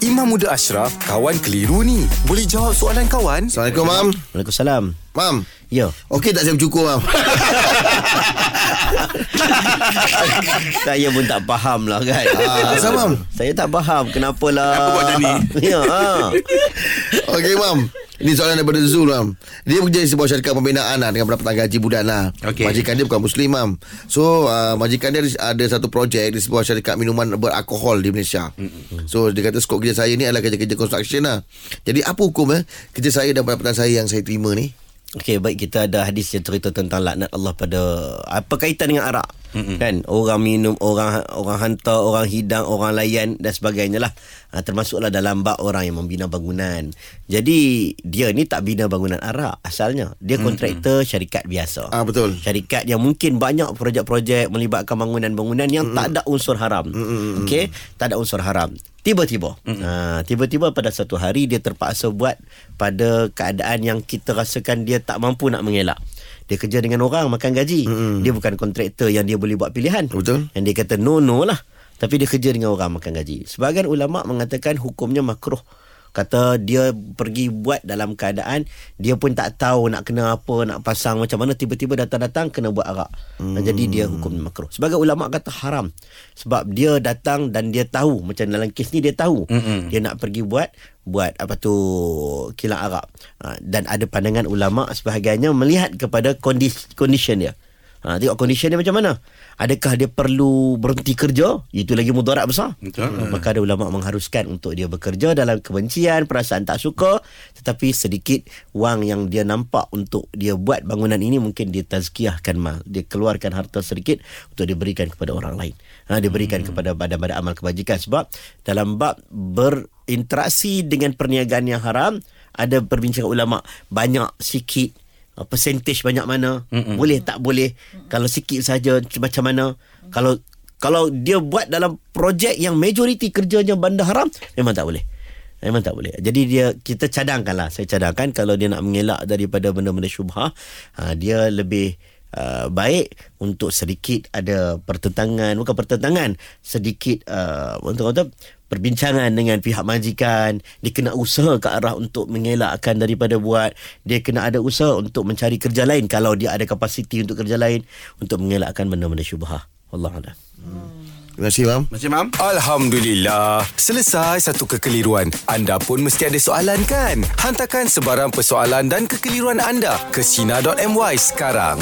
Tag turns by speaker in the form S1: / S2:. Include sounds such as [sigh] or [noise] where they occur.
S1: Imam Muda Ashraf, kawan keliru ni. Boleh jawab soalan kawan?
S2: Assalamualaikum, Mam.
S3: Waalaikumsalam.
S2: Mam.
S3: Ya.
S2: Okey tak saya bercukur, Mam? [laughs]
S3: Saya pun tak faham lah kan.
S2: Ah, asal, Mam?
S3: Saya tak faham kenapalah.
S4: Apa buat macam ni? [laughs]
S3: Ya. Ha.
S2: Okey, Mam. Ini soalan daripada Zul, Mam. Dia bekerja di sebuah syarikat pembinaan lah, dengan pendapatan gaji bulan lah.
S4: Okey.
S2: Majikan dia bukan Muslim, Mam. So, uh, majikan dia ada satu projek di sebuah syarikat minuman beralkohol di Malaysia. Mm-hmm. So, dia kata skop kerja saya ni adalah kerja-kerja construction lah. Jadi, apa hukum eh? Kerja saya dan pendapatan saya yang saya terima ni?
S3: Okey, baik kita ada hadis yang cerita tentang laknat Allah pada apa kaitan dengan arak. Mm-hmm. Kan? Orang minum, orang orang hantar, orang hidang, orang layan dan sebagainya lah. Ha, termasuklah dalam bab orang yang membina bangunan. Jadi dia ni tak bina bangunan arak asalnya. Dia kontraktor mm-hmm. syarikat biasa.
S2: Ah betul.
S3: Syarikat yang mungkin banyak projek-projek melibatkan bangunan-bangunan yang mm-hmm. tak ada unsur haram. Okey, tak ada unsur haram. Tiba-tiba mm-hmm. ha, Tiba-tiba pada satu hari Dia terpaksa buat Pada keadaan yang kita rasakan Dia tak mampu nak mengelak Dia kerja dengan orang Makan gaji. Mm-hmm. Dia bukan kontraktor Yang dia boleh buat pilihan.
S2: Betul.
S3: Yang dia kata no no lah. Tapi dia kerja dengan orang makan gaji. Sebagian ulama' mengatakan Hukumnya makruh Kata dia pergi buat dalam keadaan Dia pun tak tahu nak kena apa Nak pasang macam mana Tiba-tiba datang-datang kena buat arak. Hmm. Jadi dia hukum makruh. Sebagai ulama' kata haram. Sebab dia datang dan dia tahu Macam dalam kes ni dia tahu. Hmm. Dia nak pergi buat Buat apa tu Kilang arak. Ha, Dan ada pandangan ulama' Sebahagiannya melihat kepada kondisi, condition dia Ha, tengok condition dia macam mana. Adakah dia perlu berhenti kerja? Itu lagi mudarat besar.
S4: Betul.
S3: Ha, Maka ada ulama' mengharuskan Untuk dia bekerja dalam kebencian Perasaan tak suka Tetapi sedikit Wang yang dia nampak Untuk dia buat bangunan ini Mungkin dia tazkiyahkan mal Dia keluarkan harta sedikit Untuk diberikan kepada orang lain. Ha, Dia berikan hmm. kepada badan-badan amal kebajikan. Sebab dalam bab berinteraksi dengan perniagaan yang haram Ada perbincangan ulama' Banyak sikit uh, percentage banyak mana Mm-mm. boleh tak boleh kalau sikit saja macam mana kalau kalau dia buat dalam projek yang majoriti kerjanya bandar haram memang tak boleh Memang tak boleh. Jadi dia kita cadangkan lah. Saya cadangkan kalau dia nak mengelak daripada benda-benda syubhah, ha, dia lebih uh, baik untuk sedikit ada pertentangan, bukan pertentangan, sedikit uh, untuk kata perbincangan dengan pihak majikan. Dia kena usaha ke arah untuk mengelakkan daripada buat. Dia kena ada usaha untuk mencari kerja lain kalau dia ada kapasiti untuk kerja lain untuk mengelakkan benda-benda syubhah. Allah a'lam.
S2: Terima kasih, Mam.
S4: Macam mam?
S1: Alhamdulillah. Selesai satu kekeliruan. Anda pun mesti ada soalan kan? Hantarkan sebarang persoalan dan kekeliruan anda ke Sina.my sekarang.